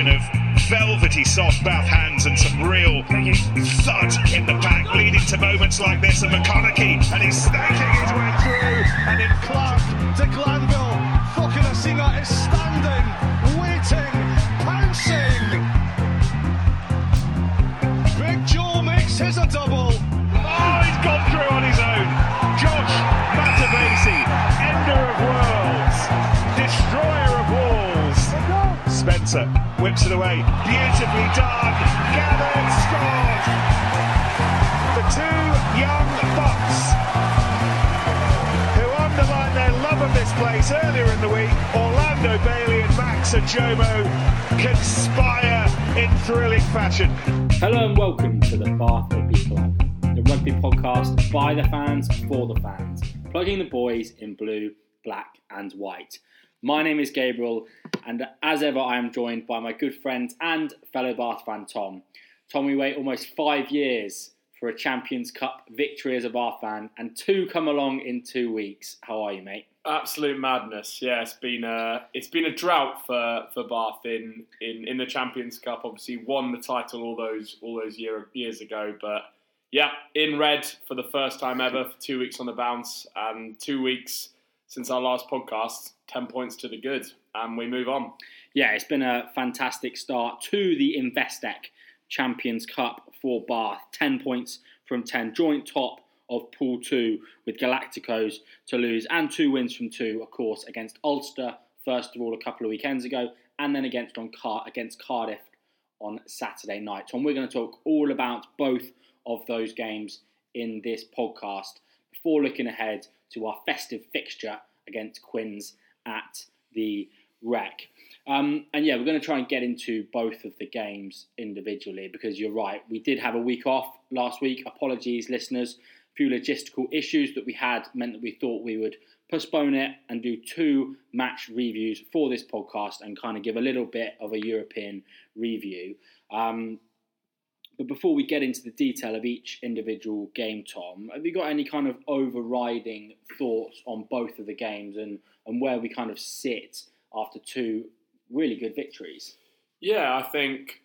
combination of velvety soft Bath hands and some real thud in the back, leading to moments like this. And McConaughey, and he's snaking his way through. And in Clark to Glanville, Cokanasiga is standing, waiting, pouncing. Whips it away, beautifully done. Gathered, scored. The two young bucks who underlined their love of this place earlier in the week, Orlando Bailey and Max Ojomoh conspire in thrilling fashion. Hello and welcome to the Bath Rugby Club, the rugby podcast by the fans for the fans, plugging the boys in blue, black, and white. My name is Gabriel, and as ever, I am joined by my good friend and fellow Bath fan Tom. Tom, we wait almost five years for a Champions Cup victory as a Bath fan, and two come along in two weeks. How are you, mate? Absolute madness. Yeah, it's been a it's been a drought for, for Bath in, in, in the Champions Cup. Obviously, won the title all those all those year, years ago, but yeah, in red for the first time ever for two weeks on the bounce, and two weeks since our last podcast. Ten points to the good, and we move on. Yeah, it's been a fantastic start to the Investec Champions Cup for Bath. 10 points from 10, joint top of Pool 2 with Galacticos, Toulouse, and two wins from two, of course, against Ulster, first of all, a couple of weekends ago, and then against, on Car- against Cardiff on Saturday night. Tom, we're going to talk all about both of those games in this podcast before looking ahead to our festive fixture against Quins at the Rec. Um, and yeah, we're going to try and get into both of the games individually because you're right. We did have a week off last week. Apologies, listeners. A few logistical issues that we had meant that we thought we would postpone it and do two match reviews for this podcast and kind of give a little bit of a European review. Um, but before we get into the detail of each individual game, Tom, have you got any kind of overriding thoughts on both of the games and, and where we kind of sit after two really good victories? Yeah, I think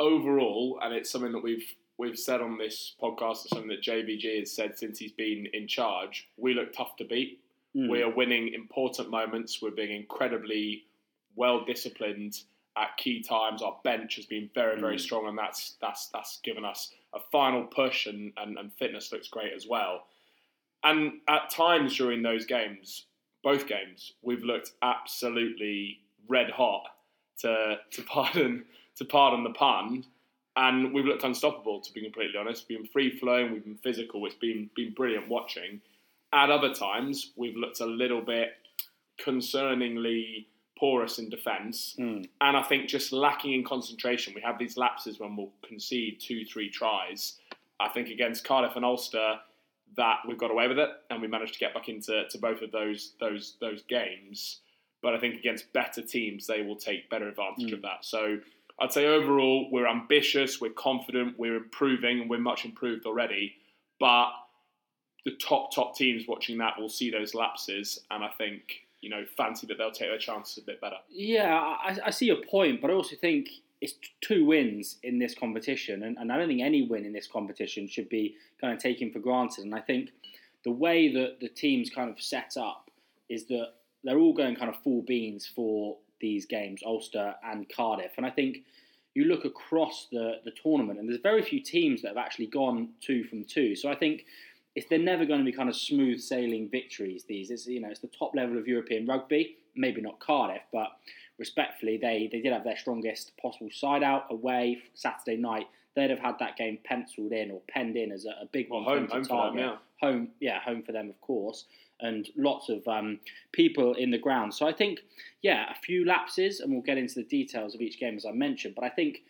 overall, and it's something that we've we've said on this podcast, and something that JVG has said since he's been in charge. We look tough to beat. Mm. We are winning important moments. We're being incredibly well disciplined at key times. Our bench has been very, very Mm. strong, and that's that's that's given us a final push, and, and, and fitness looks great as well. And at times during those games, both games, we've looked absolutely red hot to to pardon to pardon the pun. And we've looked unstoppable, to be completely honest. We've been free flowing, we've been physical. It's been been brilliant watching. At other times, we've looked a little bit concerningly porous in defence, Mm. and I think just lacking in concentration. We have these lapses when we'll concede two, three tries. I think against Cardiff and Ulster, that we've got away with it, and we managed to get back into to both of those those those games. But I think against better teams, they will take better advantage of that. So I'd say overall, we're ambitious, we're confident, we're improving, and we're much improved already. But the top top teams watching that will see those lapses, and I think you know fancy that they'll take their chances a bit better. Yeah, I, I see your point, but I also think it's two wins in this competition, and, and I don't think any win in this competition should be kind of taken for granted. And I think the way that the team's kind of set up is that they're all going kind of full beans for these games, Ulster and Cardiff. And I think you look across the, the tournament, and there's very few teams that have actually gone two from two. So I think it's, they're never going to be kind of smooth sailing victories. These, it's you know, it's the top level of European rugby. Maybe not Cardiff, but respectfully, they they did have their strongest possible side out away Saturday night. They'd have had that game penciled in or penned in as a, a big Well, one home- for them home for them, target. Home, yeah, home for them, of course, and lots of um, people in the ground. So I think, yeah, a few lapses, and we'll get into the details of each game as I mentioned. But I think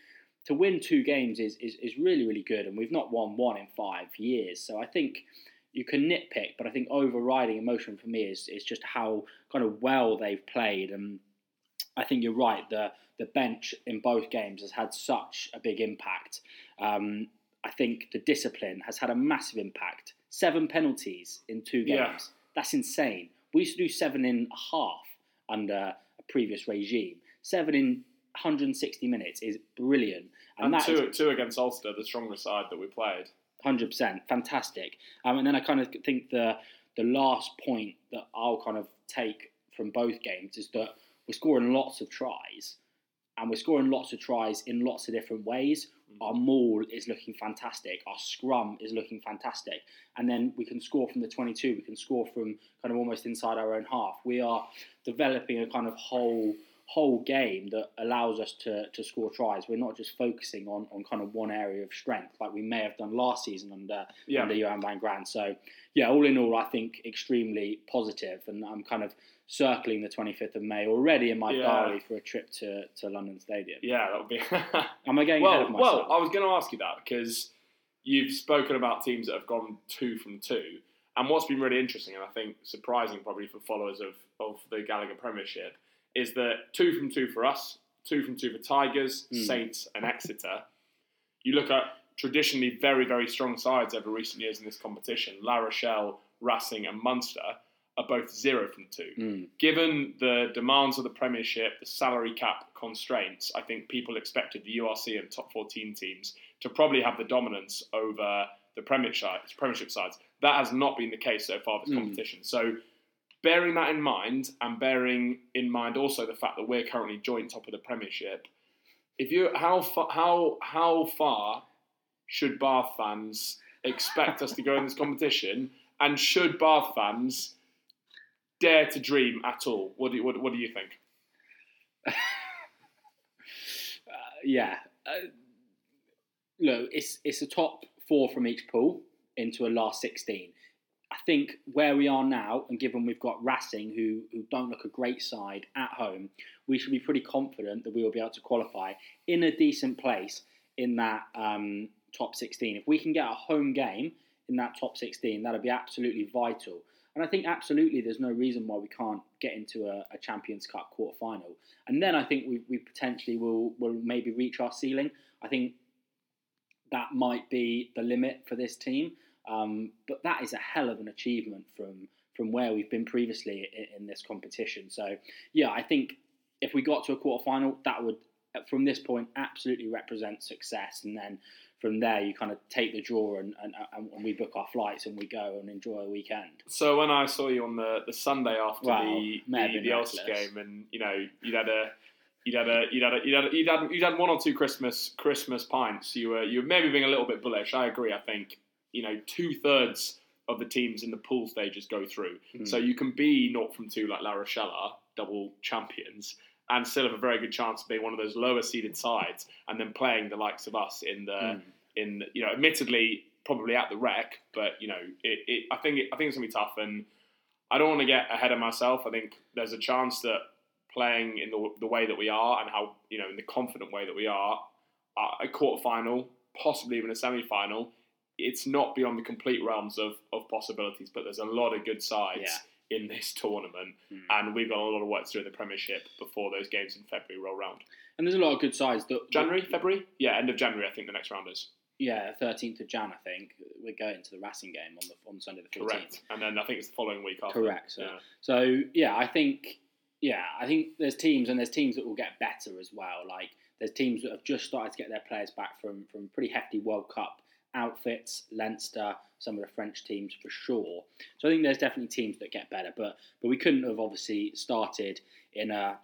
to win two games is, is, is really, really good, and we've not won one in five years. So I think you can nitpick, but I think overriding emotion for me is, is just how kind of well they've played. And I think you're right, the, the bench in both games has had such a big impact. Um, I think the discipline has had a massive impact. Seven penalties in two games. Yeah. That's insane. We used to do seven in a half under a previous regime. Seven in 160 minutes is brilliant, and, And, that is two, two against Ulster, the stronger side that we played. Hundred percent, fantastic. Um, and then I kind of think the the last point that I'll kind of take from both games is that we're scoring lots of tries, and we're scoring lots of tries in lots of different ways. Our maul is looking fantastic. Our scrum is looking fantastic, and then we can score from the twenty-two. We can score from kind of almost inside our own half. We are developing a kind of whole whole game that allows us to, to score tries. We're not just focusing on, on kind of one area of strength like we may have done last season under Yeah. under Johan van Graan. So yeah, all in all, I think extremely positive, and I'm kind of circling the 25th of May already in my Yeah. diary for a trip to, to London Stadium. Yeah, that would be. Am I getting ahead well, of myself? well, I was going to ask you that because you've spoken about teams that have gone two from two, and what's been really interesting and I think surprising probably for followers of, of the Gallagher Premiership is that two from two for us, two from two for Tigers, Mm. Saints, and Exeter. You look at traditionally very very strong sides over recent years in this competition. La Rochelle, Racing, and Munster are both zero from two Mm. given the demands of the Premiership, the salary cap constraints, I think people expected the URC and top 14 teams to probably have the dominance over the Premiership, premiership sides. That has not been the case so far this Mm. competition. So, bearing that in mind, and bearing in mind also the fact that we're currently joint top of the Premiership, if you how far how how far should Bath fans expect us to go in this competition, and should Bath fans dare to dream at all? What do you, what, what do you think? Uh, yeah. Uh, look, it's it's a top four from each pool into a last sixteen. I think where we are now, and given we've got Racing, who who don't look a great side at home, we should be pretty confident that we will be able to qualify in a decent place in that um, top sixteen. If we can get a home game in that top sixteen, that'll be absolutely vital. And I think absolutely there's no reason why we can't get into a, a Champions Cup quarter final. And then I think we, we potentially will will maybe reach our ceiling. I think that might be the limit for this team. Um, but that is a hell of an achievement from from where we've been previously in, in this competition. So yeah, I think if we got to a quarter final, that would from this point absolutely represent success. And then from there, you kind of take the draw and, and, and we book our flights and we go and enjoy a weekend. So when I saw you on the, the Sunday after Well, the the, the Ulster game, and you know you'd had a you'd had a you'd had a, you'd had, you'd had, you'd had one or two Christmas Christmas pints. You were you were maybe being a little bit bullish. I agree. I think you know two thirds of the teams in the pool stages go through, Hmm. so you can be not from two like La Rochelle double champions. And still have a very good chance of being one of those lower seeded sides, and then playing the likes of us in the Mm. in you know, admittedly probably at the Rec, but you know, it, it I think it, I think it's gonna be tough, and I don't want to get ahead of myself. I think there's a chance that playing in the, the way that we are and how you know in the confident way that we are, a quarter final, possibly even a semi final, it's not beyond the complete realms of, of possibilities. But there's a lot of good sides in this tournament, Mm. and we've got a lot of work to do in the Premiership before those games in February roll round. And there's a lot of good sides that January, February, yeah, end of January. I think the next round is. Yeah, 13th of Jan, I think. We're going to the Racing game on the on Sunday the 14th. Correct. And then I think it's the following week after. Correct. So, Yeah. so yeah, I think yeah, I think there's teams and there's teams that will get better as well. Like there's teams that have just started to get their players back from from pretty hefty World Cup outfits, Leinster, some of the French teams for sure. So I think there's definitely teams that get better, but but we couldn't have obviously started in a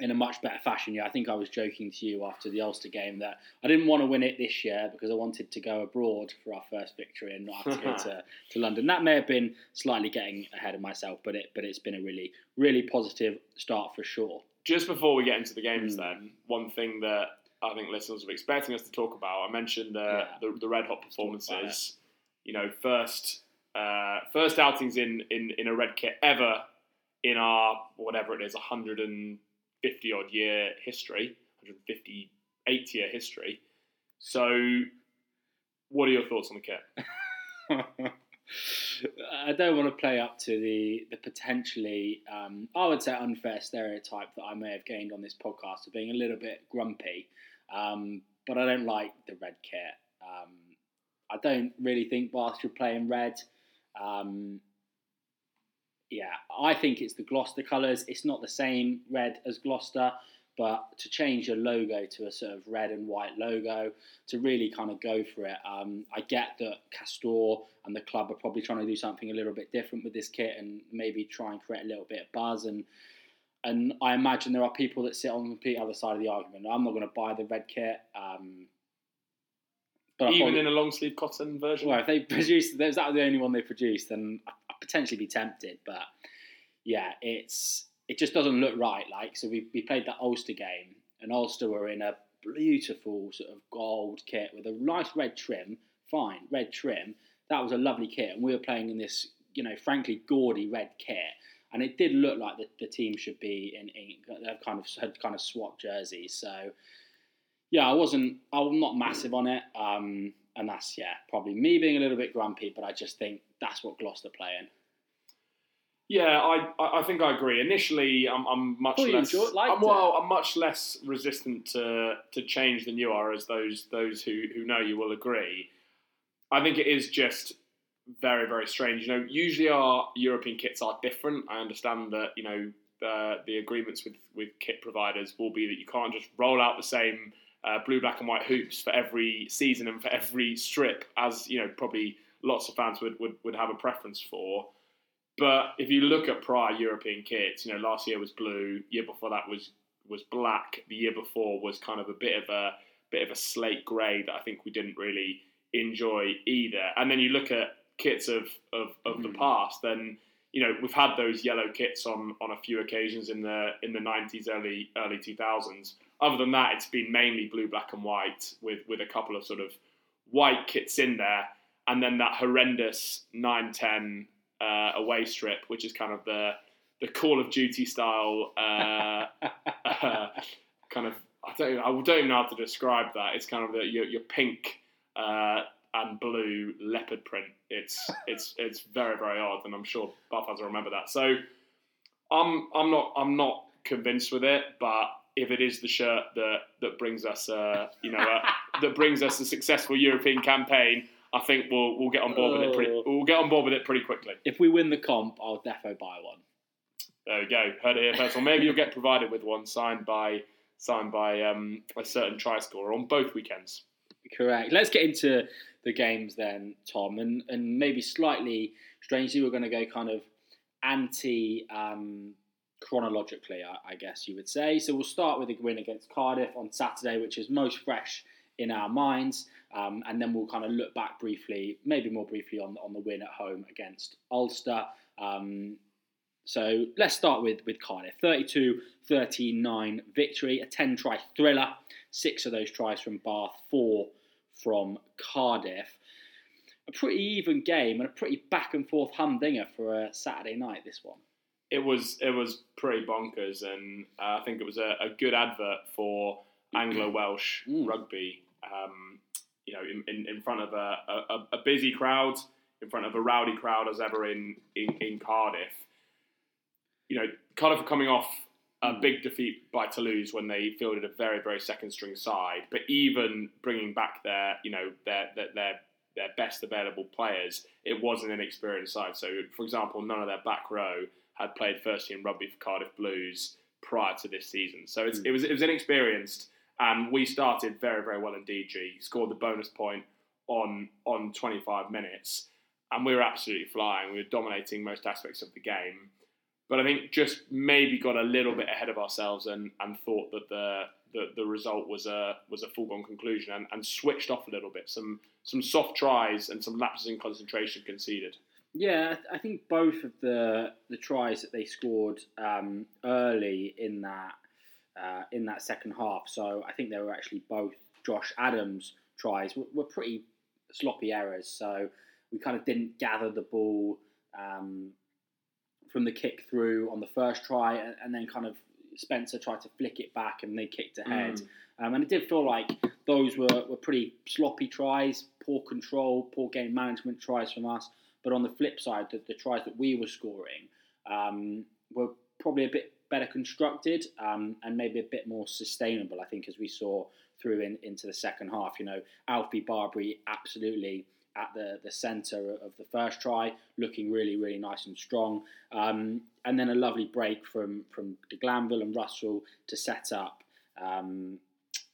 in a much better fashion. Yeah, I think I was joking to you after the Ulster game that I didn't want to win it this year because I wanted to go abroad for our first victory and not have to go to, to London. That may have been slightly getting ahead of myself, but it but it's been a really really positive start for sure. Just before we get into the games, Mm. then one thing that I think listeners be expecting us to talk about. I mentioned uh, Yeah. the, the red hot performances. You know, first uh, first outings in, in in a red kit ever in our whatever it is, 150 odd year history, 158 year history. So, what are your thoughts on the kit? I don't want to play up to the the potentially, um, I would say, unfair stereotype that I may have gained on this podcast of being a little bit grumpy. Um, but I don't like the red kit. Um, I don't really think Bath should play in red. Um, yeah, I think it's the Gloucester colours. It's not the same red as Gloucester, but to change your logo to a sort of red and white logo, to really kind of go for it, um, I get that Castore and the club are probably trying to do something a little bit different with this kit and maybe try and create a little bit of buzz and and I imagine there are people that sit on the complete other side of the argument. I'm not going to buy the red kit. Um, but even probably, in a long sleeve cotton version. Well, if they produced, that was the only one they produced, then I'd potentially be tempted. But yeah, it's it just doesn't look right. Like so, we we played that Ulster game, and Ulster were in a beautiful sort of gold kit with a nice red trim. Fine, red trim. That was a lovely kit, and we were playing in this, you know, frankly gaudy red kit and it did look like the, the team should be in, in they've kind of had kind of swapped jerseys. So yeah, I wasn't I'm not massive on it, um, and that's yeah probably me being a little bit grumpy, but I just think that's what Gloucester play in. Yeah, I I think I agree. Initially, I'm, I'm much less. I'm, well, I'm much less resistant to to change than you are, as those those who who know you will agree. I think it is just very very strange. You know, usually our European kits are different. I understand that you know the the agreements with with kit providers will be that you can't just roll out the same uh, blue, black, and white hoops for every season and for every strip, as you know probably lots of fans would would, would have a preference for. But if you look at prior European kits, you know last year was blue, year before that was was black, the year before was kind of a bit of a bit of a slate grey that I think we didn't really enjoy either. And then you look at kits of of, of mm. the past, then you know we've had those yellow kits on on a few occasions in the in the nineties, early early two thousands. Other than that, it's been mainly blue, black, and white with with a couple of sort of white kits in there, and then that horrendous nine ten uh, away strip, which is kind of the the Call of Duty style uh, uh, kind of. I don't, I don't even know how to describe that. It's kind of the, your, your pink uh, and blue leopard print. It's it's it's very very odd, and I'm sure fans will remember that. So I'm I'm not I'm not convinced with it, but if it is the shirt that that brings us uh, you know uh, that brings us a successful European campaign. I think we'll we'll get on board with it. Pretty, oh. we'll get on board with it pretty quickly. If we win the comp, I'll defo buy one. There we go. Heard it here first. Or maybe you'll get provided with one signed by signed by um, a certain try scorer on both weekends. Correct. Let's get into the games then, Tom, and and maybe slightly strangely, we're going to go kind of anti. Um, chronologically, I, I, guess you would say. So we'll start with a win against Cardiff on Saturday, which is most fresh in our minds, um, and then we'll kind of look back briefly, maybe more briefly, on on the win at home against Ulster. Um, so let's start with, with Cardiff. 32 39 victory, a 10 try thriller. Six of those tries from Bath, four from Cardiff. A pretty even game and a pretty back and forth humdinger for a Saturday night. This one. It was it was pretty bonkers, and uh, I think it was a, a good advert for Anglo Welsh mm. rugby. Um, you know, in, in, in front of a, a, a, busy crowd, in front of a rowdy crowd as ever in, in, in Cardiff. You know, Cardiff are coming off a big defeat by Toulouse when they fielded a very, very second string side. But even bringing back their, you know, their their their, their best available players, it was an inexperienced side. So, for example, none of their back row had played first team rugby for Cardiff Blues prior to this season. So mm. it was it was inexperienced, and we started very, very well indeed. G scored the bonus point on on 25 minutes, and we were absolutely flying. We were dominating most aspects of the game but I think just maybe got a little bit ahead of ourselves and, and thought that the, the, the result was a was a foregone conclusion and, and switched off a little bit. Some some soft tries and some lapses in concentration conceded. Yeah, I think both of the the tries that they scored um, early in that uh, in that second half. So I think they were actually both Josh Adams tries were, were pretty sloppy errors. So we kind of didn't gather the ball. Um, from the kick through on the first try, and, and, then kind of Spencer tried to flick it back, and they kicked ahead. Mm. Um, and it did feel like those were, were pretty sloppy tries, poor control, poor game management tries from us. But on the flip side, the, the tries that we were scoring um, were probably a bit better constructed um, and maybe a bit more sustainable. I think as we saw through in, into the second half, you know, Alfie Barbeary absolutely at the, the centre of the first try, looking really, really nice and strong. Um, and then a lovely break from, from de Glanville and Russell to set up um,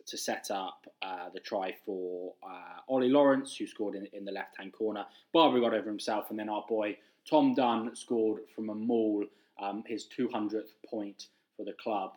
to set up uh, the try for uh, Ollie Lawrence, who scored in, in the left hand corner. Barbeary got over himself, and then our boy Tom Dunn scored from a maul, um, his 200th point for the club.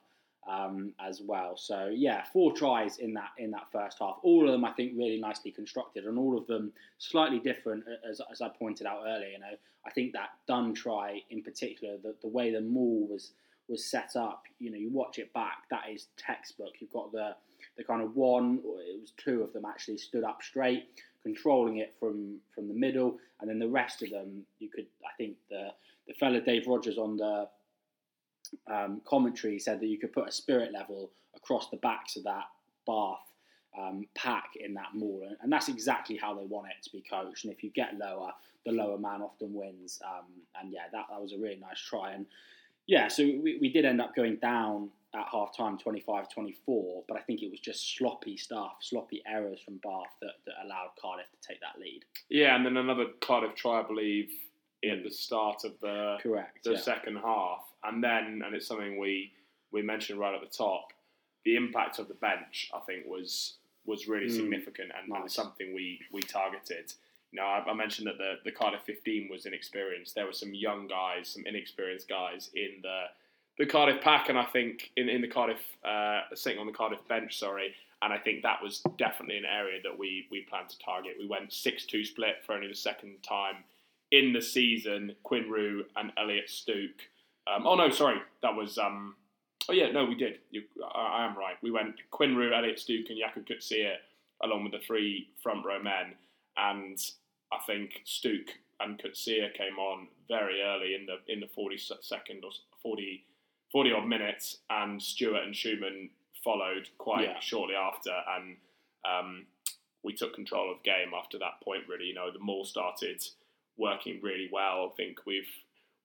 Um, as well. So yeah, four tries in that in that first half. All of them, I think, really nicely constructed, and all of them slightly different. As, as I pointed out earlier, you know, I think that Dunn try in particular, the, the way the maul was was set up. You know, you watch it back, that is textbook. You've got the the kind of one, or it was two of them actually stood up straight, controlling it from from the middle, and then the rest of them, you could, I think the the fella Dave Rogers on the um, commentary said that you could put a spirit level across the backs of that Bath um, pack in that maul, and, and, that's exactly how they want it to be coached. And if you get lower, the lower man often wins. Um, and yeah, that, that was a really nice try. And yeah, so we, we did end up going down at half time 25 24, but I think it was just sloppy stuff, sloppy errors from Bath that, that allowed Cardiff to take that lead. Yeah, and then another Cardiff try, I believe, at the start of the correct the yeah. second half, and then and it's something we we mentioned right at the top. The impact of the bench, I think, was was really mm. significant and, nice. and, something we we targeted. You know, I, I, mentioned that the the Cardiff 15 was inexperienced. There were some young guys, some inexperienced guys in the the Cardiff pack, and I think in, in the Cardiff uh, sitting on the Cardiff bench, sorry. And I think that was definitely an area that we we planned to target. We went six two split for only the second time in the season, Quinn Roux and Elliot Stooke. Um, oh no, sorry, that was. Um, oh yeah, no, we did. You, I, I, am right. We went Quinn Roux, Elliot Stooke, and Jaco Coetzee along with the three front row men, and I think Stooke and Coetzee came on very early in the in the 40 second or 40, 40 odd minutes, and Stuart and Schoeman followed quite yeah. shortly after, and um, we took control of the game after that point. Really, you know, the maul started working really well. I think we've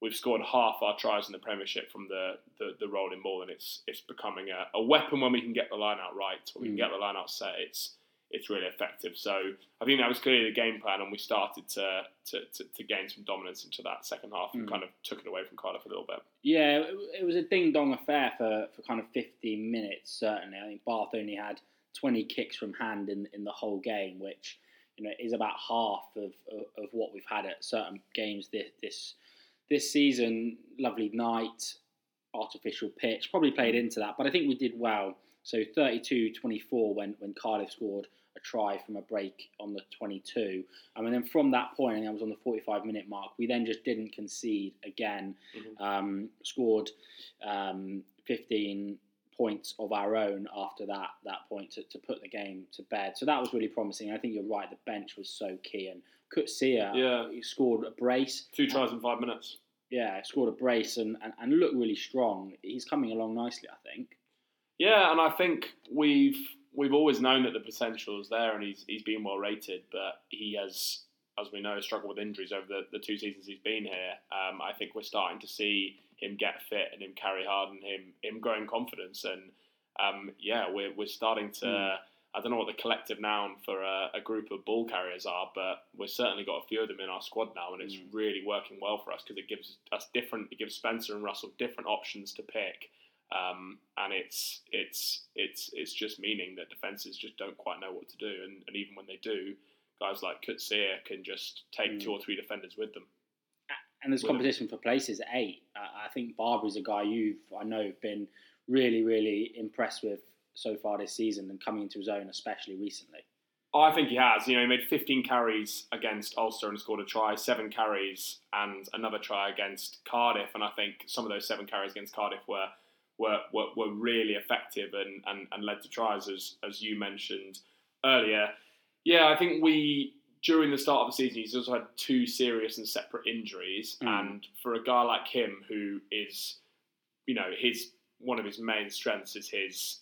we've scored half our tries in the Premiership from the, the, the rolling ball, and it's it's becoming a, a, weapon when we can get the line out right. When we can mm. get the line out set, it's it's really effective. So I think that was clearly the game plan, and we started to to, to, to gain some dominance into that second half and mm. kind of took it away from Cardiff a little bit. Yeah, it, it was a ding dong affair for, for kind of 15 minutes, certainly. I think Bath only had 20 kicks from hand in, in the whole game, which you know is about half of, of, of what we've had at certain games this this this season. Lovely night, artificial pitch, probably played into that, but I think we did well. So 32-24 when when Cardiff scored a try from a break on the 22. Um, and then from that point, and I was on the 45 minute mark, we then just didn't concede again. Mm-hmm. Um, scored um, 15 points of our own after that that point to, to put the game to bed. So that was really promising. I think you're right. The bench was so key, and Coetzee, yeah, he scored a brace, two tries in five minutes. Yeah, scored a brace and, and, and looked really strong. He's coming along nicely, I think. Yeah, and I think we've we've always known that the potential is there, and he's he's been well rated, but he has, as we know, struggled with injuries over the, the two seasons he's been here. Um, I think we're starting to see him get fit and him carry hard and him him growing confidence. And um, yeah, we're we're starting to. Mm. I don't know what the collective noun for a, a, group of ball carriers are, but we've certainly got a few of them in our squad now, and it's mm. really working well for us because it gives us different. It gives Spencer and Russell different options to pick, um, and it's it's it's it's just meaning that defenses just don't quite know what to do, and, and even when they do, guys like Coetzee can just take mm. two or three defenders with them and there's competition for places at eight. I think Barbeary's a guy you've I know been really really impressed with so far this season and coming into his own, especially recently. Oh, I think he has. You know, he made 15 carries against Ulster and scored a try, seven carries and another try against Cardiff. And I think some of those seven carries against Cardiff were were, were, were really effective and, and, and led to tries, as, as you mentioned earlier. Yeah, I think we during the start of the season, he's also had two serious and separate injuries. Mm. And for a guy like him, who is, you know, his one of his main strengths is his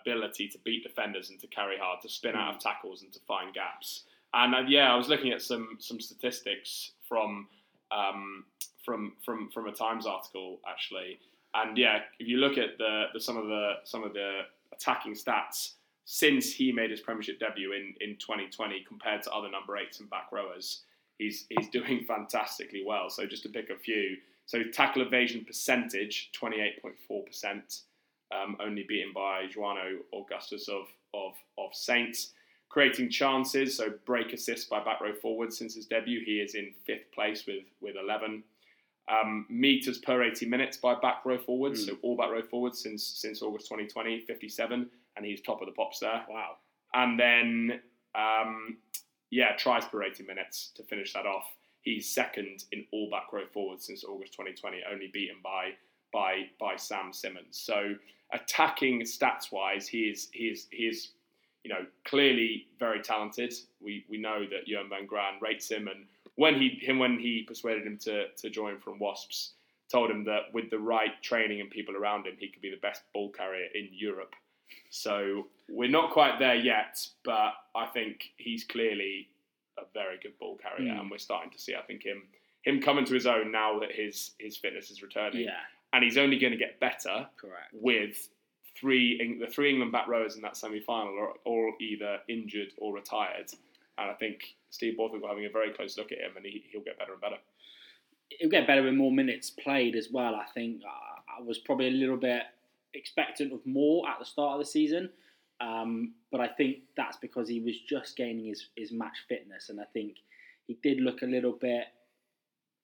ability to beat defenders and to carry hard, to spin out of mm. tackles and to find gaps. And uh, yeah, I was looking at some some statistics from um, from from from a Times article actually, and yeah, if you look at the, the some of the some of the attacking stats since he made his Premiership debut in, in 2020 compared to other number eights and back rowers. He's, he's doing fantastically well. So just to pick a few. So tackle evasion percentage, 28.4%. um, only beaten by Juarno Augustus of, of, of Saints. Creating chances, so break assists by back row forwards since his debut. He is in fifth place with, with 11. Um, meters per 80 minutes by back row forwards, Mm. so all back row forwards since since August 2020, 57, and he's top of the pops there. Wow. And then, um, yeah, tries per 80 minutes to finish that off. He's second in all back row forwards since August 2020, only beaten by by by Sam Simmonds. So attacking stats wise, he is he is he is you know clearly very talented. We we know that Johan van Graan rates him, and when he him when he persuaded him to to join from Wasps, told him that with the right training and people around him, he could be the best ball carrier in Europe. So we're not quite there yet, but I think he's clearly a very good ball carrier, Mm. and we're starting to see. I think him him coming to his own now that his his fitness is returning, Yeah, and he's only going to get better correct. with three the three England back rowers in that semi final are all either injured or retired, and I think Steve Borthwick will having a very close look at him, and he, he'll get better and better. He'll get better with more minutes played as well. I think uh, I was probably a little bit expectant of more at the start of the season, um, but I think that's because he was just gaining his, his match fitness, and I think he did look a little bit.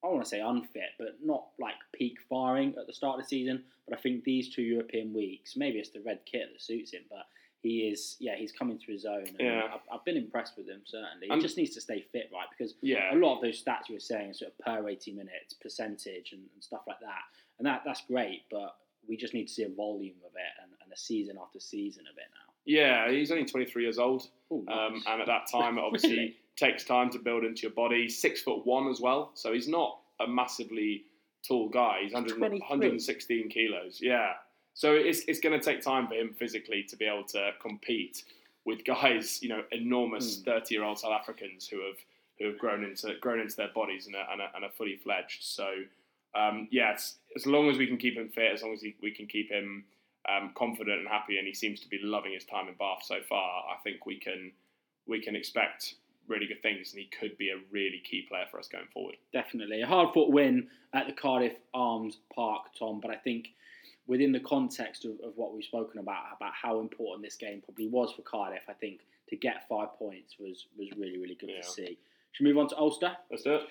I want to say unfit, but not like peak firing at the start of the season. But I think these two European weeks, maybe it's the red kit that suits him, but he is, yeah, he's coming to his own. And Yeah. I've, I've been impressed with him certainly. He just needs to stay fit, right? Because Yeah, a lot of those stats you were saying, sort of per 80 minutes, percentage, and, and stuff like that. And that that's great, but we just need to see a volume of it and, and a season after season of it now. yeah, he's only 23 years old. Ooh, Um, and at that time, obviously Really? Takes time to build into your body. Six foot one as well, so he's not a massively tall guy. He's 100, 116 kilos. Yeah, so it's it's going to take time for him physically to be able to compete with guys, you know, enormous Hmm. 30 year old South Africans who have who have grown into grown into their bodies and are, and are, and are fully fledged. So um, yeah, as long as we can keep him fit, as long as he, we can keep him um, confident and happy, and he seems to be loving his time in Bath so far. I think we can we can expect really good things, and he could be a really key player for us going forward. Definitely. A hard fought win at the Cardiff Arms Park, Tom, but I think within the context of, of what we've spoken about, about how important this game probably was for Cardiff, I think to get five points was, was really, really good Yeah. to see. Should we move on to Ulster? Let's do it.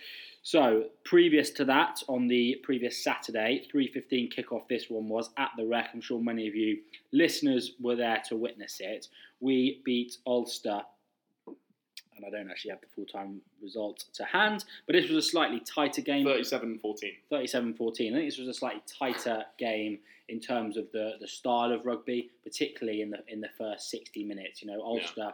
So, previous to that, on the previous Saturday, 3.15 kickoff, this one was at the Rec. I'm sure many of you listeners were there to witness it. We beat Ulster, and I don't actually have the full-time result to hand, but this was a slightly tighter game, 37 14. 37-14. I think this was a slightly tighter game in terms of the, the style of rugby, particularly in the in the first 60 minutes. You know, Ulster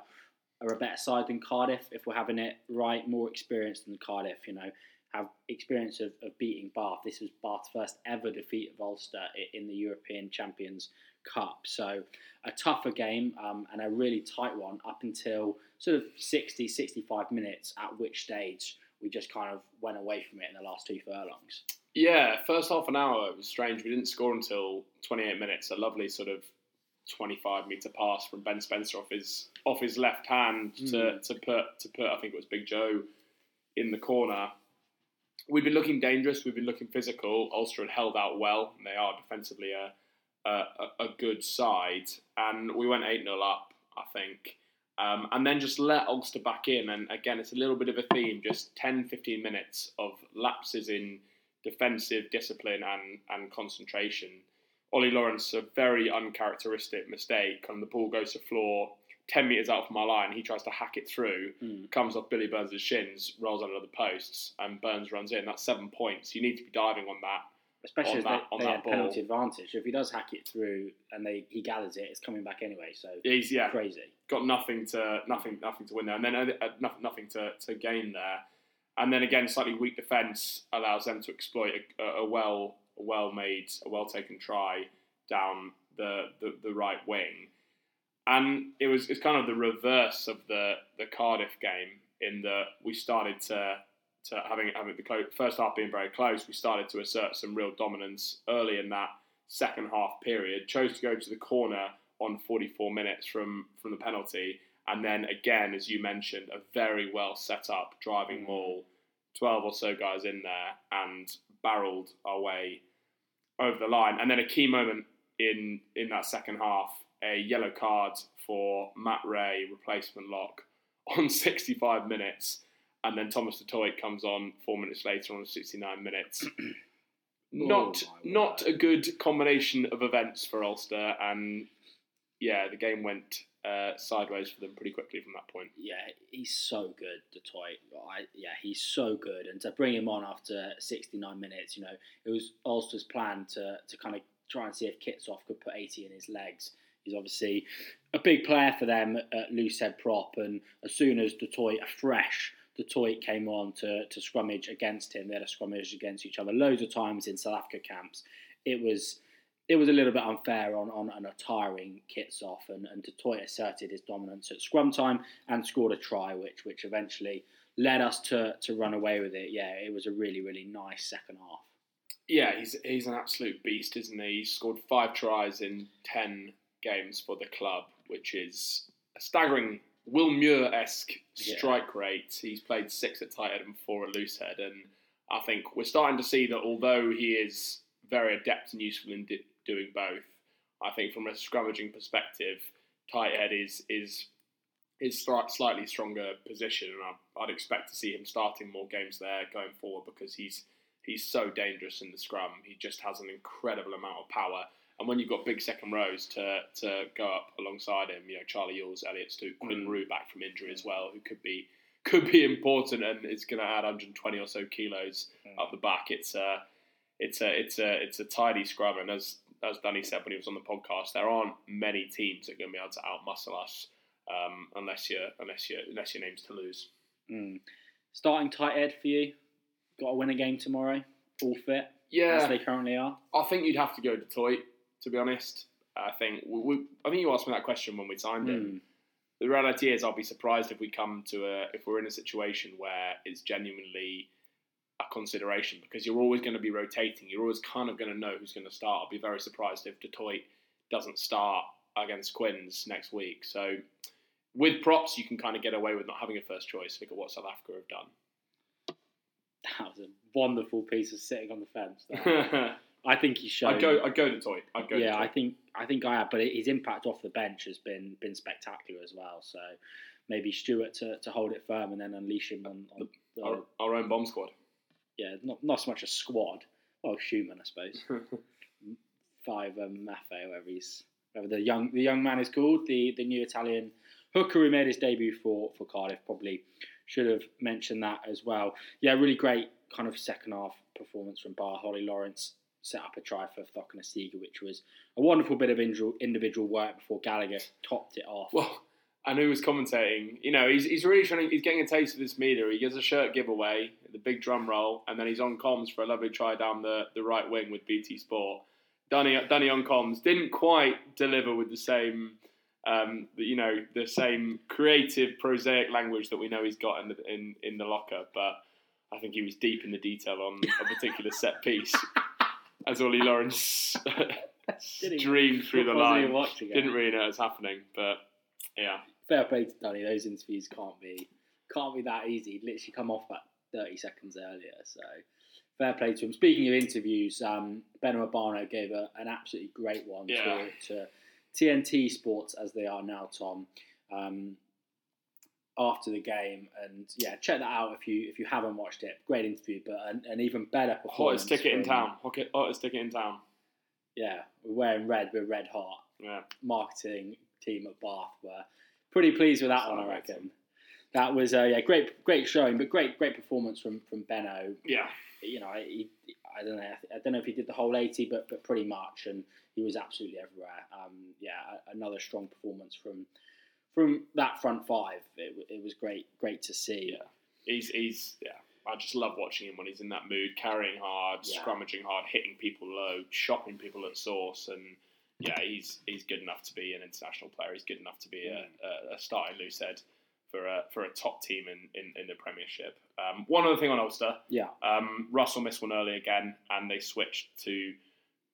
are a better side than Cardiff if we're having it right, more experienced than Cardiff. You know, have experience of, of beating Bath. This was Bath's first ever defeat of Ulster in the European Champions Cup. So a tougher game um, and a really tight one up until sort of 60, 65 minutes, at which stage we just kind of went away from it in the last two furlongs. Yeah, first half an hour it was strange. We didn't score until 28 minutes. A lovely sort of 25 meter pass from Ben Spencer off his off his left hand to, Mm. to put to put I think it was Big Joe in the corner. We've been looking dangerous. We've been looking physical. Ulster had held out well, and they are defensively a a, a good side. And we went eight 0 up, I think. Um, and then just let Ulster back in. And again, it's a little bit of a theme just 10, 15 minutes of lapses in defensive discipline and, and concentration. Ollie Lawrence, a very uncharacteristic mistake. And the ball goes to floor 10 metres out from our line. He tries to hack it through, Mm. comes off Billy Burns' shins, rolls under the posts, and Burns runs in. That's seven points. You need to be diving on that. Especially On as that- they, they had ball. penalty advantage. So if he does hack it through and they he gathers it, it's coming back anyway. So He's yeah, crazy. got nothing to nothing nothing to win there, and then uh, uh, nothing nothing to, to gain there, and then again slightly weak defence allows them to exploit a, a well a well made a well taken try down the, the, the right wing, and it was it's kind of the reverse of the the Cardiff game in that we started to to having having the clo- first half being very close, we started to assert some real dominance early in that second half period. Chose to go to the corner on 44 minutes from from the penalty, and then again, as you mentioned, a very well set up driving maul, 12 or so guys in there, and barreled our way over the line. And then a key moment in in that second half a yellow card for Matt Rea, replacement lock, on 65 minutes, and then Thomas Toit comes on four minutes later on 69 minutes. not Oh not a good combination of events for Ulster, and yeah, the game went uh, sideways for them pretty quickly from that point. yeah, he's so good, du Toit. I, yeah, he's so good, and to bring him on after 69 minutes, you know, it was Ulster's plan to to kind of try and see if Kitshoff could put 80 in his legs. He's obviously a big player for them at loose head prop, and as soon as du Toit, a fresh du Toit came on to to scrummage against him, they had a scrummage against each other loads of times in South Africa camps. It was it was a little bit unfair on, on, on a tiring Kitshoff, and, and du Toit asserted his dominance at scrum time and scored a try, which which eventually led us to, to run away with it. Yeah, it was a really really nice second half. Yeah, he's he's an absolute beast, isn't he? He's scored five tries in ten games for the club, which is a staggering Will Muir esque Yeah. strike rate. He's played six at tight head and four at loose head, and I think we're starting to see that although he is very adept and useful in di- doing both, I think from a scrummaging perspective, tight head is is is slight- slightly stronger position, and I, I'd expect to see him starting more games there going forward because he's he's so dangerous in the scrum. He just has an incredible amount of power. And when you've got big second rows to, to go up alongside him, you know Charlie Ewels, Elliot Stewart, Quinn Mm. Roux back from injury as well, who could be could be important and is going to add 120 or so kilos Mm. up the back. It's a it's a it's a it's a tidy scrum, and as as Danny said when he was on the podcast, there aren't many teams that are going to be able to outmuscle us um, unless you unless you unless your name's Toulouse. Mm. Starting tight head for you. Got to win a game tomorrow. All fit Yeah, as they currently are. I think you'd have to go to du Toit, to be honest. I think we, we, I think you asked me that question when we signed. Mm. The reality is, I'll be surprised if we come to a if we're in a situation where it's genuinely a consideration because you're always going to be rotating. You're always kind of going to know who's going to start. I'll be very surprised if du Toit doesn't start against Quins next week. So with props, you can kind of get away with not having a first choice. Look at what South Africa have done. That was a wonderful piece of sitting on the fence. I think he showed. I'd go. I'd go du Toit. I'd go. yeah, du Toit. I think I think I have, but his impact off the bench has been been spectacular as well. So maybe Stuart to, to hold it firm and then unleash him on, on the, our, our own bomb squad. yeah, not not so much a squad. Well, Schoeman, I suppose. Five um, Maffei, whatever he's whatever the young the young man is called, the the new Italian hooker who made his debut for for Cardiff. Probably should have mentioned that as well. Yeah, really great kind of second half performance from Bar. Ollie Lawrence set up a try for Cokanasiga, which was a wonderful bit of individual, individual work before Gallagher topped it off. Well, and who was commentating? You know, he's, he's really trying. To, he's getting a taste of this meter. He gets a shirt giveaway, the big drum roll, and then he's on comms for a lovely try down the, the right wing with BT Sport. Danny Danny on comms didn't quite deliver with the same, um, you know, the same creative prosaic language that we know he's got in the in, in the locker, but. I think he was deep in the detail on a particular set piece, as Ollie Lawrence streamed through the line. Didn't really know it was happening, but yeah. fair play to Danny. Those interviews can't be can't be that easy. He'd literally come off about thirty seconds earlier. So fair play to him. Speaking of interviews, um, Beno Obano gave a, an absolutely great one Yeah. to, to TNT Sports as they are now, Tom. Um, after the game, and yeah, check that out if you if you haven't watched it. Great interview, but an, an even better performance. Hottest ticket in town. Hottest hottest ticket in town. Yeah, we're wearing red. We're red hot. Yeah. marketing team at Bath were pretty pleased with that one, I reckon. That was uh, yeah, great, great showing, but great, great performance from from Beno. Yeah. You know, he, I don't know, I don't know if he did the whole eighty, but but pretty much, and he was absolutely everywhere. Um, yeah, another strong performance from from that front five. It, it was great, great to see. Yeah. He's he's yeah. I just love watching him when he's in that mood, carrying hard, Yeah. scrummaging hard, hitting people low, chopping people at source, and yeah, he's he's good enough to be an international player. He's good enough to be a, a, a starting loose head for a for a top team in, in, in the Premiership. Um, one other thing on Ulster, Yeah, um, Russell missed one early again, and they switched to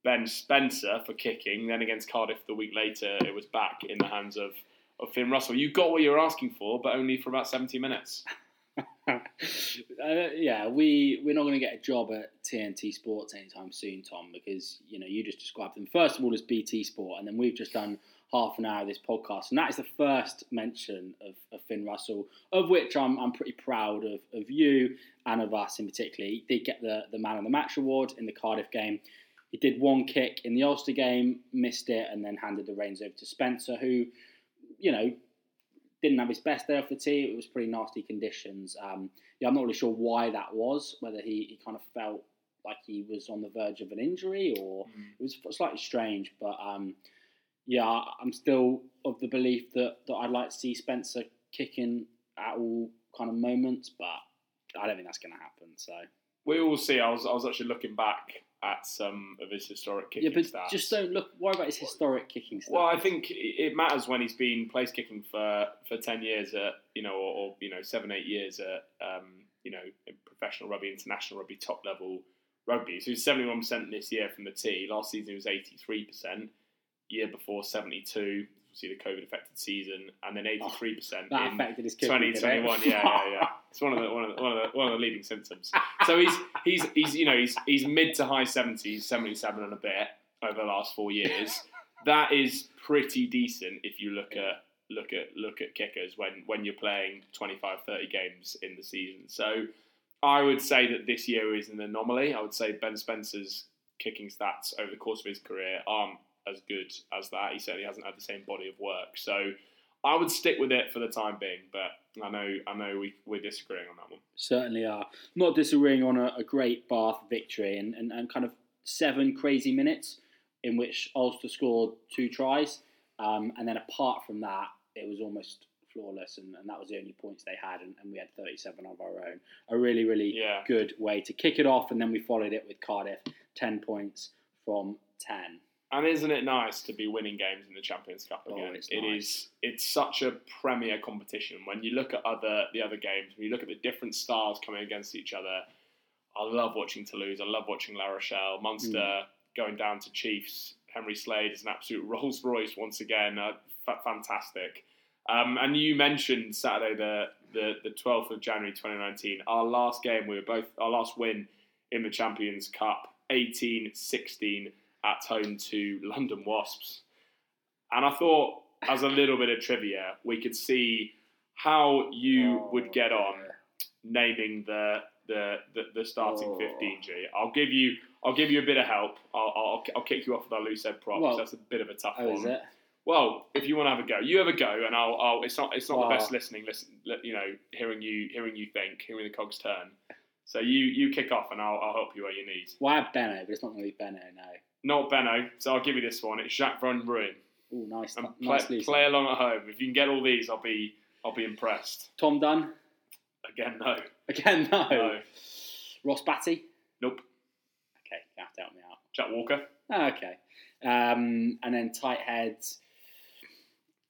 Ben Spencer for kicking. Then against Cardiff the week later, it was back in the hands of, of Finn Russell. You got what you were asking for, but only for about 70 minutes. uh, yeah, we we're not going to get a job at TNT Sports anytime soon, Tom, because you know you just described them first of all as BT Sport, and then we've just done half an hour of this podcast, and that is the first mention of, of Finn Russell, of which I'm I'm pretty proud of of you and of us in particular. He did get the the man of the match award in the Cardiff game. He did one kick in the Ulster game, missed it, and then handed the reins over to Spencer, who, you know, didn't have his best day off the tee. It was pretty nasty conditions. Um, yeah, I'm not really sure why that was. Whether he, he kind of felt like he was on the verge of an injury, or Mm. it was slightly strange. But um, yeah, I'm still of the belief that, that I'd like to see Spencer kicking at all kind of moments, but I don't think that's going to happen. So We will see. I was I was actually looking back at some of his historic yeah, kicking but stats. just don't look. Worry about his historic kicking stats. Well, I think it matters when he's been place kicking for, for ten years at you know or, or you know seven eight years at um, you know professional rugby, international rugby, top level rugby. So he's seventy one percent this year from the tee. Last season he was eighty three percent. Year before seventy two. See the COVID affected season, and then ah, eighty three percent that in affected his kicking. 2021. Yeah, yeah, yeah. It's one of the one of the, one of the, one of the leading symptoms. So he's he's he's you know he's he's mid to high 70s, 77 and a bit over the last four years. that is pretty decent if you look at look at look at kickers when when you're playing 25 30 games in the season. So I would say that this year is an anomaly. I would say Ben Spencer's kicking stats over the course of his career aren't as good as that. He certainly hasn't had the same body of work. So I would stick with it for the time being, but I know I know we, we're disagreeing on that one. Certainly are. Not disagreeing on a, a great Bath victory and, and, and kind of seven crazy minutes in which Ulster scored two tries. Um, and then apart from that, it was almost flawless, and, and that was the only points they had, and, and we had 37 of our own. A really, really Yeah. good way to kick it off, and then we followed it with Cardiff, 10 points from 10. And isn't it nice to be winning games in the Champions Cup Oh, again? it's It nice. is. It's such a premier competition. When you look at other the other games, when you look at the different stars coming against each other, I love watching Toulouse. I love watching La Rochelle, Munster Mm. going down to Chiefs. Henry Slade is an absolute Rolls Royce once again. Uh, fa- fantastic. Um, and you mentioned Saturday the the the twelfth of January, twenty nineteen. Our last game, we were both our last win in the Champions Cup, 18-16 at home to London Wasps. And I thought, as a little bit of trivia, we could see how you Oh, would get on naming the the, the, the starting Oh. 15 G. I'll give you I'll give you a bit of help. I'll, I'll, I'll kick you off with our loose head props. Well- That's a bit of a tough Oh, one. is it? Well, if you want to have a go, you have a go, and I'll. I'll it's not. It's not the best listening. Listen, you know, hearing you, hearing you think, hearing the cogs turn. So you, you kick off, and I'll, I'll help you where you need. Well, I have Beno, but it's not going to be Beno, no. Not Beno, so I'll give you this one. It's Jacques Van Ruin. Oh, nice. And nice play, play along at home. If you can get all these, I'll be, I'll be impressed. Tom Dunn. Again, no, Again, no. no, Ross Batty. nope. Okay, you have to help me out. Jack Walker. Oh, okay. Um, and then tight heads.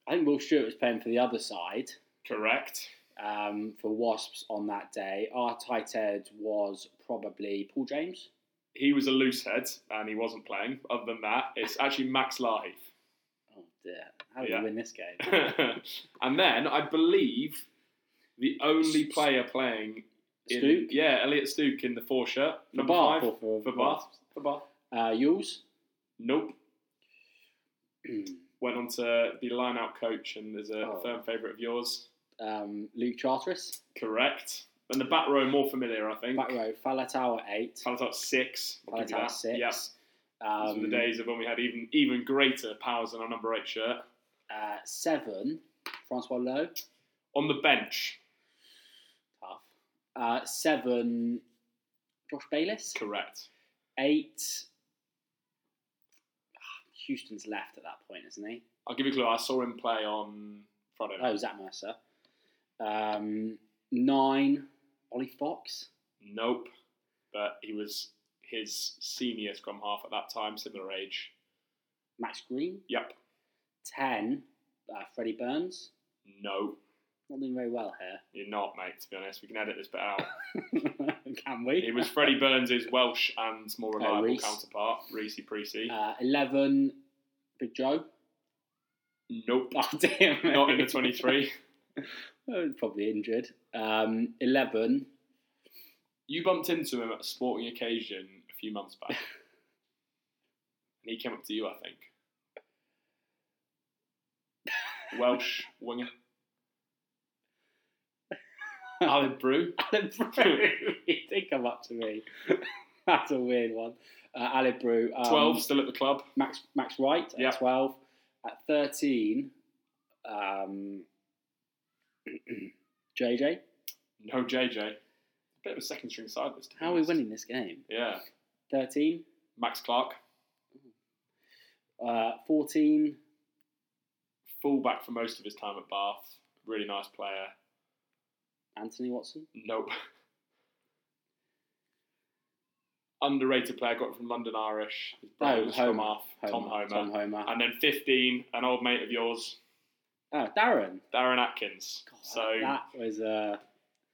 I think Will Stuart was playing for the other side Correct. um, for Wasps on that day. Our tight head was probably Paul James. He was a loose head, and he wasn't playing. Other than that, it's actually Max Lahiff. Oh dear, how did Yeah. we win this game? and then I believe the only player playing in, Stooke? yeah, Elliott Stooke in the four shirt, For number Bath five for, for Bath. For Bath. Uh, Ewels. Nope. Went on to be line-out coach, and is a Oh. firm favourite of yours. um, Luke Charteris. Correct. And the back row more familiar, I think. Back row, Faletau at eight. Faletau six. I'll Falatau that. six. Yep. Those Um, were the days of when we had even even greater powers than our number eight shirt. uh, seven, Francois Louw. On the bench, Tough. Uh, seven, Josh Bayliss. correct. Eight. Houston's left at that point, isn't he? I'll give you a clue. I saw him play on Friday night. Oh, Zach Mercer. Um, nine, Ollie Fox. Nope. But he was his senior scrum half at that time, similar age. Max Green. Yep. Ten, uh, Freddie Burns. No, Not doing very well here. you're not, mate. To be honest, we can edit this bit out. Can we? It was Freddie Burns' Welsh and more reliable Reece. counterpart, Rhys Precy. Uh, Eleven, Big Joe. nope. Oh damn! Not in the 23. Oh, Probably injured. Um, 11. You bumped into him at a sporting occasion a few months back. and he came up to you, I think. Welsh winger. Aled Brew. Aled Brew. he did come up to me. That's a weird one. Uh, Aled Brew. Um, 12, still at the club. Max Max Wright at Yeah. 12. At 13, um, JJ. No JJ. Bit of a second string side this time. How are we winning this game? Yeah. 13. Max Clark. Uh, 14. Fullback for most of his time at Bath. Really nice player. Anthony Watson. Nope. Underrated player, got from London Irish. His brother was from Bath, Tom Homer. Tom Homer. And then 15, an old mate of yours, oh, Darren. Darren Atkins. God, so, that was uh,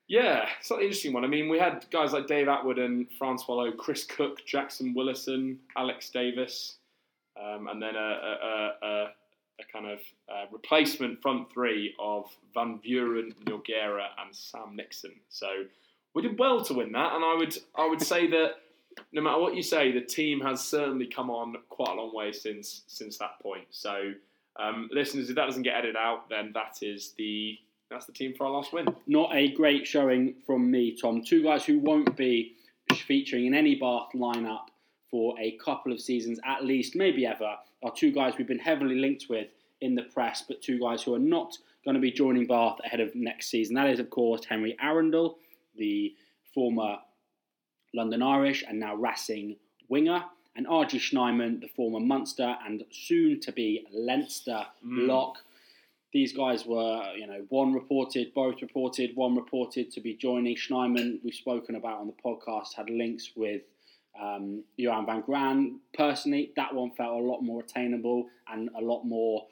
yeah, it's an interesting one. I mean, we had guys like Dave Attwood and Francois Louw, Chris Cook, Jackson Willison, Alex Davis, um, and then a, a, a, a, a kind of uh, replacement front three of Van Buren, Noguera, and Sam Nixon. So we did well to win that, and I would I would say that no matter what you say, the team has certainly come on quite a long way since since that point. So. Um, listeners, if that doesn't get edited out, then that is the that's the team for our last win. not a great showing from me, Tom. Two guys who won't be featuring in any Bath lineup for a couple of seasons at least, maybe ever, are two guys we've been heavily linked with in the press, but two guys who are not going to be joining Bath ahead of next season. That is, of course, Henry Arundell, the former London Irish and now Racing winger, and RG Snyman, the former Munster and soon to be Leinster Mm. lock. These guys were, you know, one reported, both reported, one reported to be joining. Schneiman, we've spoken about on the podcast, had links with um, Johan van Graan. Personally, that one felt a lot more attainable and a lot more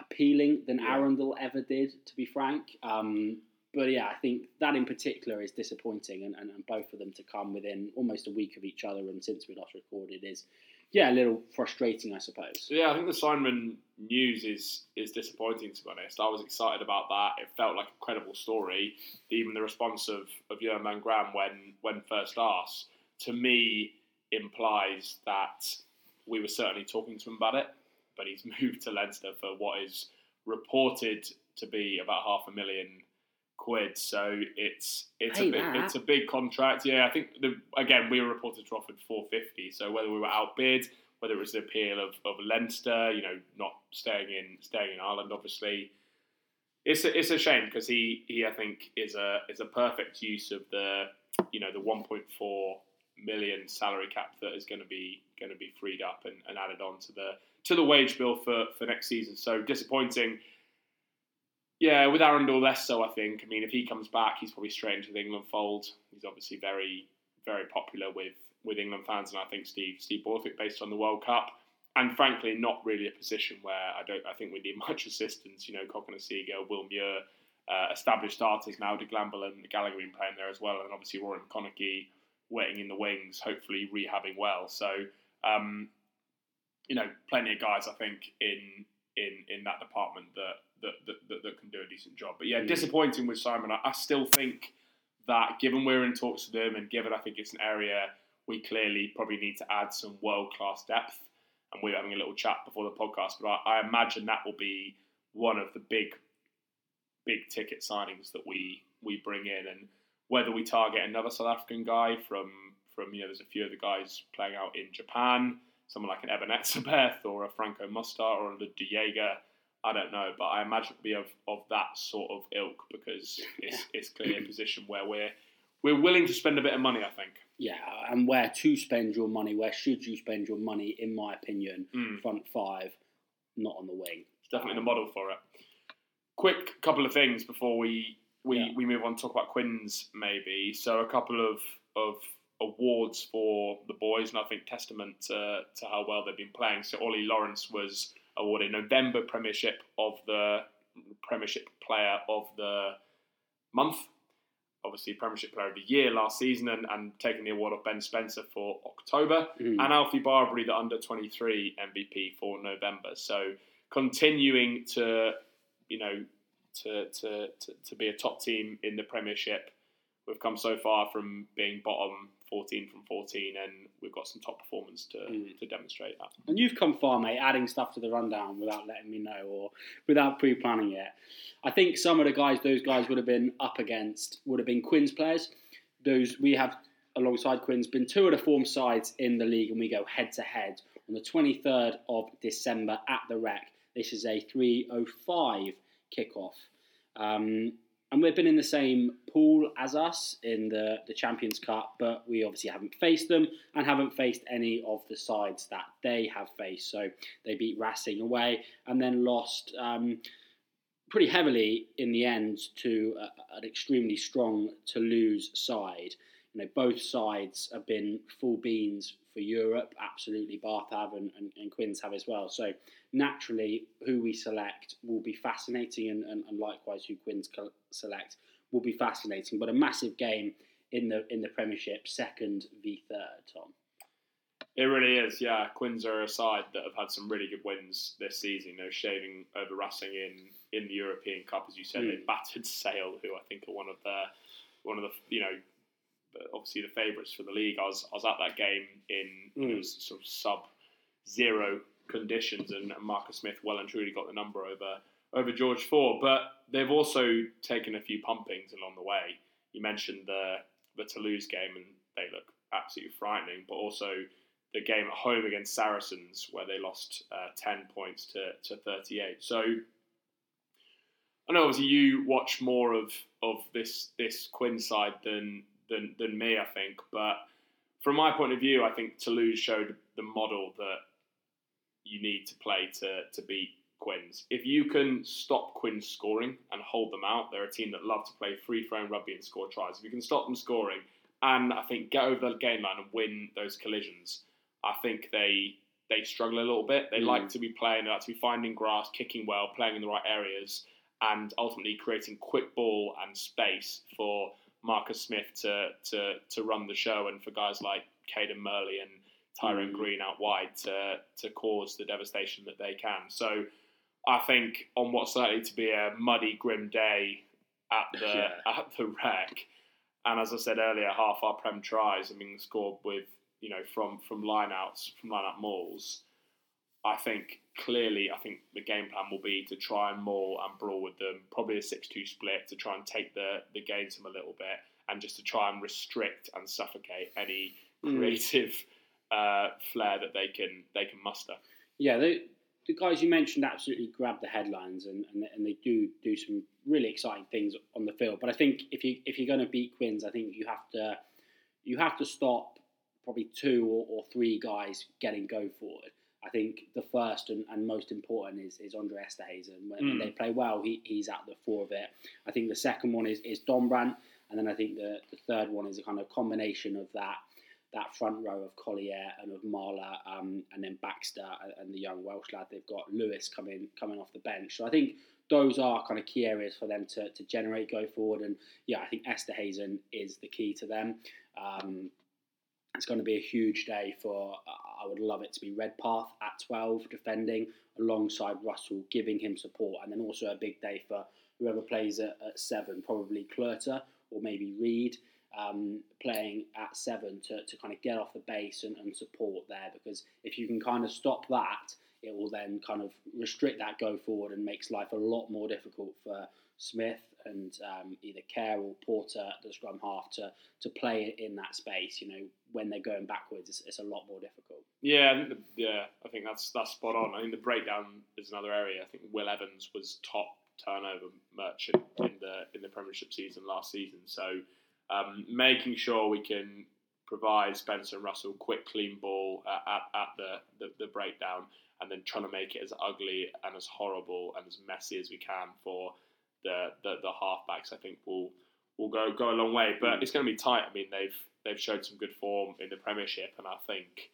appealing than Yeah. Arundell ever did, to be frank. Um, but yeah, I think that in particular is disappointing, and, and, and both of them to come within almost a week of each other, and since we last recorded, is yeah, a little frustrating, I suppose. Yeah, I think the Snyman news is is disappointing to be honest. I was excited about that. It felt like a credible story. Even the response of of Van Graan when when first asked to me implies that we were certainly talking to him about it, but he's moved to Leinster for what is reported to be about half a million quid. So it's it's Pay a big, it's a big contract. Yeah, I think the, again we were reported to offered four fifty. So whether we were outbid, whether it was the appeal of, of Leinster, you know, not staying in staying in Ireland, obviously. It's a, it's a shame because he, he I think is a is a perfect use of the you know the 1.4 million salary cap that is going to be going to be freed up and, and added on to the to the wage bill for, for next season. So disappointing. Yeah, with Arundell less so. I think. I mean, if he comes back, he's probably straight into the England fold. He's obviously very very popular with with England fans, and I think Steve Steve Borthwick based on the World Cup. And frankly, not really a position where I don't. I think we need much assistance. You know, Cokanasiga, Will Muir, uh, established starters now. De Glanville and Gallagher been playing there as well, and obviously Ruaridh McConnochie waiting in the wings, hopefully rehabbing well. So, um, you know, plenty of guys I think in in in that department that that that, that, that can do a decent job. But yeah, Mm. disappointing with Snyman. I, I still think that given we're in talks with them, and given I think it's an area we clearly probably need to add some world class depth. And we were having a little chat before the podcast, but I, I imagine that will be one of the big, big ticket signings that we we bring in, and whether we target another South African guy from from you know, there's a few of the guys playing out in Japan, someone like an Eben Etzebeth or a Franco Mostert or a Jager. I don't know, but I imagine it'll be of, of that sort of ilk because it's, it's clearly a position where we're we're willing to spend a bit of money. I think. Yeah, and where to spend your money, where should you spend your money, in my opinion, Mm. front five, not on the wing. It's definitely the model for it. Quick couple of things before we we, Yeah. we move on to talk about Quins maybe. So a couple of of awards for the boys, and I think testament to, to how well they've been playing. So Ollie Lawrence was awarded November Premiership of the Premiership Player of the Month. Obviously, Premiership Player of the Year last season, and, and taking the award of Ben Spencer for October Mm. and Alfie Barbeary, the under 23 MVP for November. So continuing to, you know, to, to, to, to be a top team in the Premiership. We've come so far from being bottom 14 from 14, and we've got some top performance to, Mm. to demonstrate that. And you've come far, mate, adding stuff to the rundown without letting me know or without pre-planning it. I think some of the guys those guys would have been up against would have been Quins players. Those we have alongside Quins been two of the form sides in the league, and we go head to head on the 23rd of December at the Rec. This is a 3:05 kickoff. Um, and we've been in the same pool as us in the, the Champions Cup, but we obviously haven't faced them and haven't faced any of the sides that they have faced. So they beat Racing away and then lost um, pretty heavily in the end to a, an extremely strong Toulouse side. You know, both sides have been full beans for Europe. Absolutely, Bath have and, and, and Quins have as well. So naturally, who we select will be fascinating, and, and, and likewise, who Quins select will be fascinating. But a massive game in the in the Premiership, second v third. Tom. It really is, yeah. Quins are a side that have had some really good wins this season. They're shaving over Racing in, in the European Cup, as you said. They Mm. battered Sale, who I think are one of the one of the you know obviously the favourites for the league. I was I was at that game in Mm. it was sort of sub zero conditions, and Marcus Smith well and truly got the number over over George Ford. But they've also taken a few pumpings along the way. You mentioned the the Toulouse game, and they look absolutely frightening. But also the game at home against Saracens, where they lost uh, ten points to, to thirty eight. So I know obviously you watch more of, of this this Quinn side than, than than me, I think. But from my point of view, I think Toulouse showed the model that you need to play to to beat Quins. If you can stop Quins scoring and hold them out, they're a team that love to play free flowing rugby and score tries. If you can stop them scoring and I think get over the game line and win those collisions, I think they they struggle a little bit. They Mm. like to be playing, they like to be finding grass, kicking well, playing in the right areas, and ultimately creating quick ball and space for Marcus Smith to to to run the show and for guys like Cadan Murley and Tyrone Mm. Green out wide to to cause the devastation that they can. So I think on what's likely to be a muddy, grim day at the Yeah. at the Rec, and as I said earlier, half our prem tries are being scored with you know from from lineouts from lineout mauls. I think clearly, I think the game plan will be to try and maul and brawl with them. Probably a six-two split to try and take the the game to them a little bit, and just to try and restrict and suffocate any Mm. Uh, flair that they can they can muster. Yeah, the, the guys you mentioned absolutely grab the headlines, and, and, and they do do some really exciting things on the field. But I think if you if you're going to beat Quins, I think you have to you have to stop probably two or, or three guys getting go forward. I think the first and, and most important is, is Andre Esterhuizen. When, when Mm. they play well, he, he's at the fore of it. I think the second one is, is Dombrandt, and then I think the, the third one is a kind of combination of that that front row of Collier and of Marler, um, and then Baxter and, the young Welsh lad. They've got Lewis coming coming off the bench. So I think those are kind of key areas for them to, to generate go forward. And yeah, I think Esterhuizen is the key to them. Um, it's going to be a huge day for. I would love it to be Redpath at twelve defending alongside Russell, giving him support, and then also a big day for whoever plays at, at seven, probably Clurter or maybe Reid um, playing at seven to, to kind of get off the base and, and support there. Because if you can kind of stop that, it will then kind of restrict that go forward and makes life a lot more difficult for Smith and um, either Care or Porter, the scrum half, to to play in that space. You know, when they're going backwards, it's, it's a lot more difficult. Yeah, I think the, yeah, I think that's that's spot on. I think the breakdown is another area. I think Will Evans was top turnover merchant in the in the Premiership season last season. So um, making sure we can provide Spencer and Russell quick, clean ball at, at, at the, the the breakdown, and then trying to make it as ugly and as horrible and as messy as we can for the the, the halfbacks. I think will will go go a long way. But it's going to be tight. I mean, they've they've showed some good form in the Premiership, and I think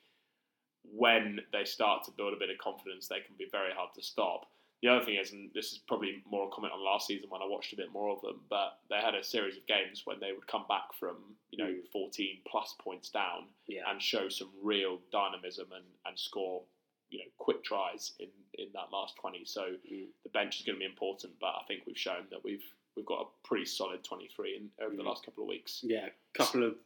when they start to build a bit of confidence, they can be very hard to stop. The other thing is, and this is probably more a comment on last season when I watched a bit more of them, but they had a series of games when they would come back from you know 14 plus points down Yeah. and show some real dynamism and, and score you know quick tries in in that last twenty. So Mm. the bench is going to be important, but I think we've shown that we've we've got a pretty solid twenty three in over the Mm. last couple of weeks. Yeah, a couple of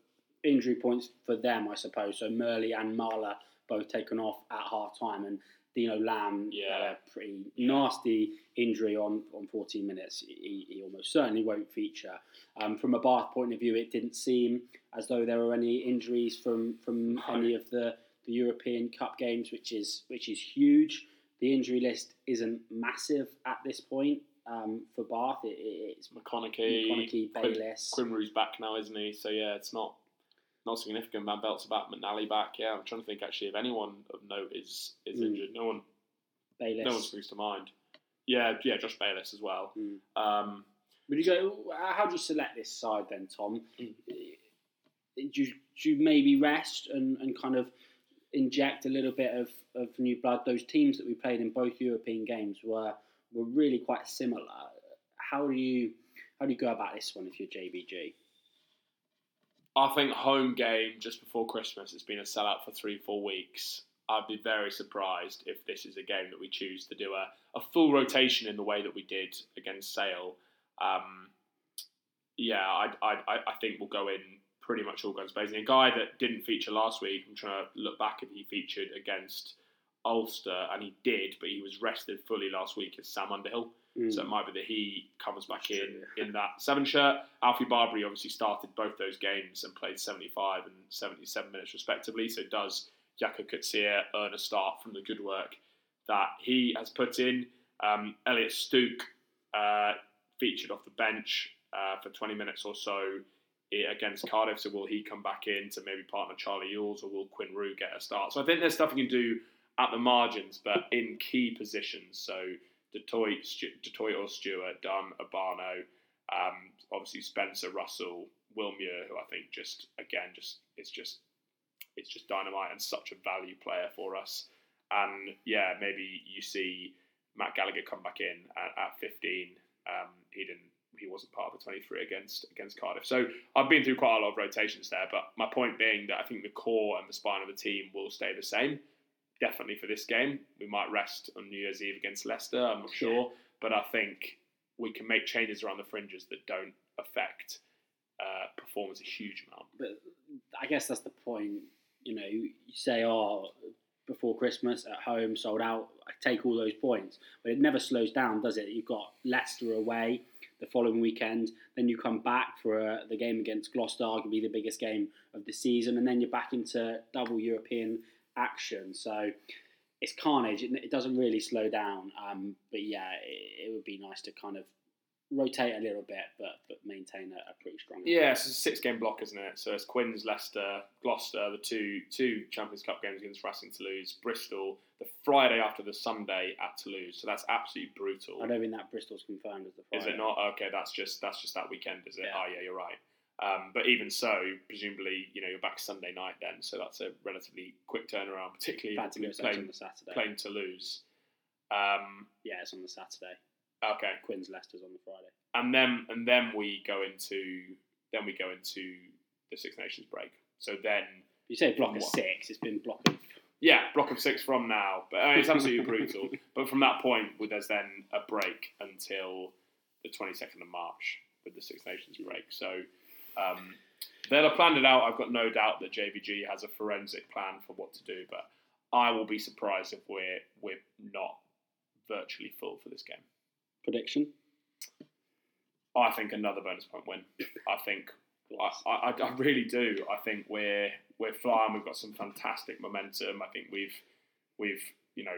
injury points for them, I suppose. So Murley and Marler both taken off at half time, and Dino Lamb Yeah. had a pretty nasty injury on, on 14 minutes. He, he almost certainly won't feature. Um, from a Bath point of view, it didn't seem as though there were any injuries from, from No. any of the, the European Cup games, which is which is huge. The injury list isn't massive at this point um, for Bath. It, it, it's McConnochie, McConnochie, Quim- Bayliss. Quinn Roux's back now, isn't he? So yeah, it's not not significant. Van Belt's back, McNally back. Yeah, I'm trying to think actually if anyone of note is is Mm. injured. No one, Bayliss. no one springs to mind. Yeah, yeah, Josh Bayliss as well. Mm. Um, Would you go? How do you select this side then, Tom? Mm. Do you, do you maybe rest and, and kind of inject a little bit of, of new blood? Those teams that we played in both European games were were really quite similar. How do you how do you go about this one if you're JVG? I think home game just before Christmas. It's been a sellout for three, four weeks. I'd be very surprised if this is a game that we choose to do a, a full rotation in the way that we did against Sale. Um, yeah, I, I, I I think we'll go in pretty much all guns blazing. A guy that didn't feature last week, I'm trying to look back if he featured against Ulster, and he did, but he was rested fully last week, as Sam Underhill. So it might be that he comes back That's in true. in that seven shirt. Alfie Barbeary obviously started both those games and played 75 and 77 minutes respectively. So does Jaco Coetzee earn a start from the good work that he has put in? Um, Elliott Stooke uh, featured off the bench uh, for 20 minutes or so against Cardiff. So will he come back in to maybe partner Charlie Ewels or will Quinn Roux get a start? So I think there's stuff you can do at the margins, but in key positions. So du Toit, Stu- or Stuart, Dunn, Obano, um, obviously Spencer, Russell, Will Muir, who I think just again just it's just it's just dynamite and such a value player for us. And yeah, maybe you see Matt Gallagher come back in at, at 15. Um, he didn't. He wasn't part of the 23 against against Cardiff. So I've been through quite a lot of rotations there. But my point being that I think the core and the spine of the team will stay the same. Definitely for this game, we might rest on New Year's Eve against Leicester. I'm not sure, but I think we can make changes around the fringes that don't affect uh, performance a huge amount. but I guess that's the point. You know, you say, "Oh, before Christmas at home, sold out." I take all those points, but it never slows down, does it? You've got Leicester away the following weekend, then you come back for uh, the game against Gloucester, arguably the biggest game of the season, and then you're back into double European action. So it's carnage. It, it doesn't really slow down. Um, but yeah, it, it would be nice to kind of rotate a little bit, but but maintain a, a pretty strong. Yeah, it's a six game block, isn't it? So it's Quins, Leicester, Gloucester, the two two Champions Cup games against Racing Toulouse, Bristol, the Friday after the Sunday at Toulouse. So that's absolutely brutal. I don't think that Bristol's confirmed as the Is it not? Okay, that's just that's just that weekend, is it? Yeah. Oh yeah, you're right. Um, but even so, presumably, you know, you're back Sunday night then, so that's a relatively quick turnaround, particularly Bad to if lose you're on the Saturday. playing Toulouse. Um, Yeah, it's on the Saturday. okay, Quins Leicester's on the Friday. and then and then we go into then we go into the Six Nations break. So then You say block of What? six. It's been block of Yeah, block of six from now. But I mean, it's absolutely brutal. But from that point, well, there's then a break until the 22nd of March with the Six Nations break. So um, they'll have planned it out. I've got no doubt that JVG has a forensic plan for what to do. But I will be surprised if we're we're not virtually full for this game. prediction. I think another bonus point win. I think I, I, I really do. I think we're we're flying. We've got some fantastic momentum. I think we've we've you know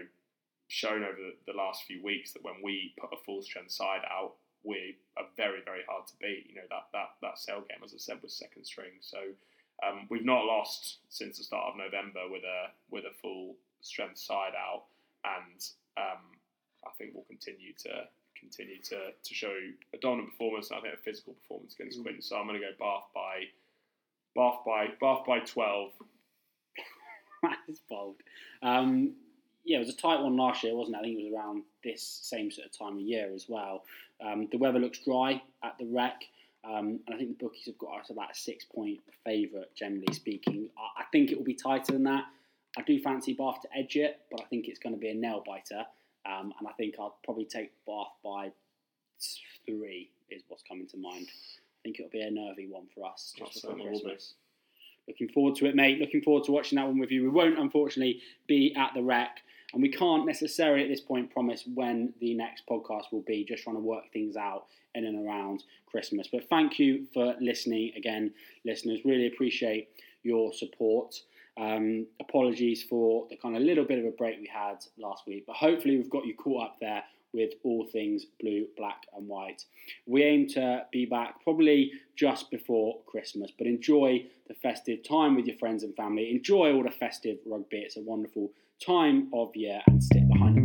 shown over the, the last few weeks that when we put a full strength side out, we are very very hard to beat. You know that that that sale game, as I said, was second string. So um, we've not lost since the start of November with a with a full strength side out, and um, I think we'll continue to continue to, to show a dominant performance. And I think a physical performance against Quinn. So I'm going to go Bath by Bath by Bath by twelve. That's bold. Um, yeah, it was a tight one last year, wasn't it? I think it was around this same sort of time of year as well. Um, the weather looks dry at the Rec, um, and I think the bookies have got us about a six point favourite, generally speaking. I, I think it will be tighter than that. I do fancy Bath to edge it, but I think it's going to be a nail biter. Um, and I think I'll probably take Bath by three, is what's coming to mind. I think it'll be a nervy one for us just before certainly will be. Christmas. Looking forward to it, mate. Looking forward to watching that one with you. We won't, unfortunately, be at the rec, and we can't necessarily at this point promise when the next podcast will be. Just trying to work things out in and around Christmas. But thank you for listening again, listeners. Really appreciate your support. Um, apologies for the kind of little bit of a break we had last week, but hopefully we've got you caught up there with all things blue, black, and white. We aim to be back probably just before Christmas, but enjoy the festive time with your friends and family. Enjoy all the festive rugby. It's a wonderful time of year and stick behind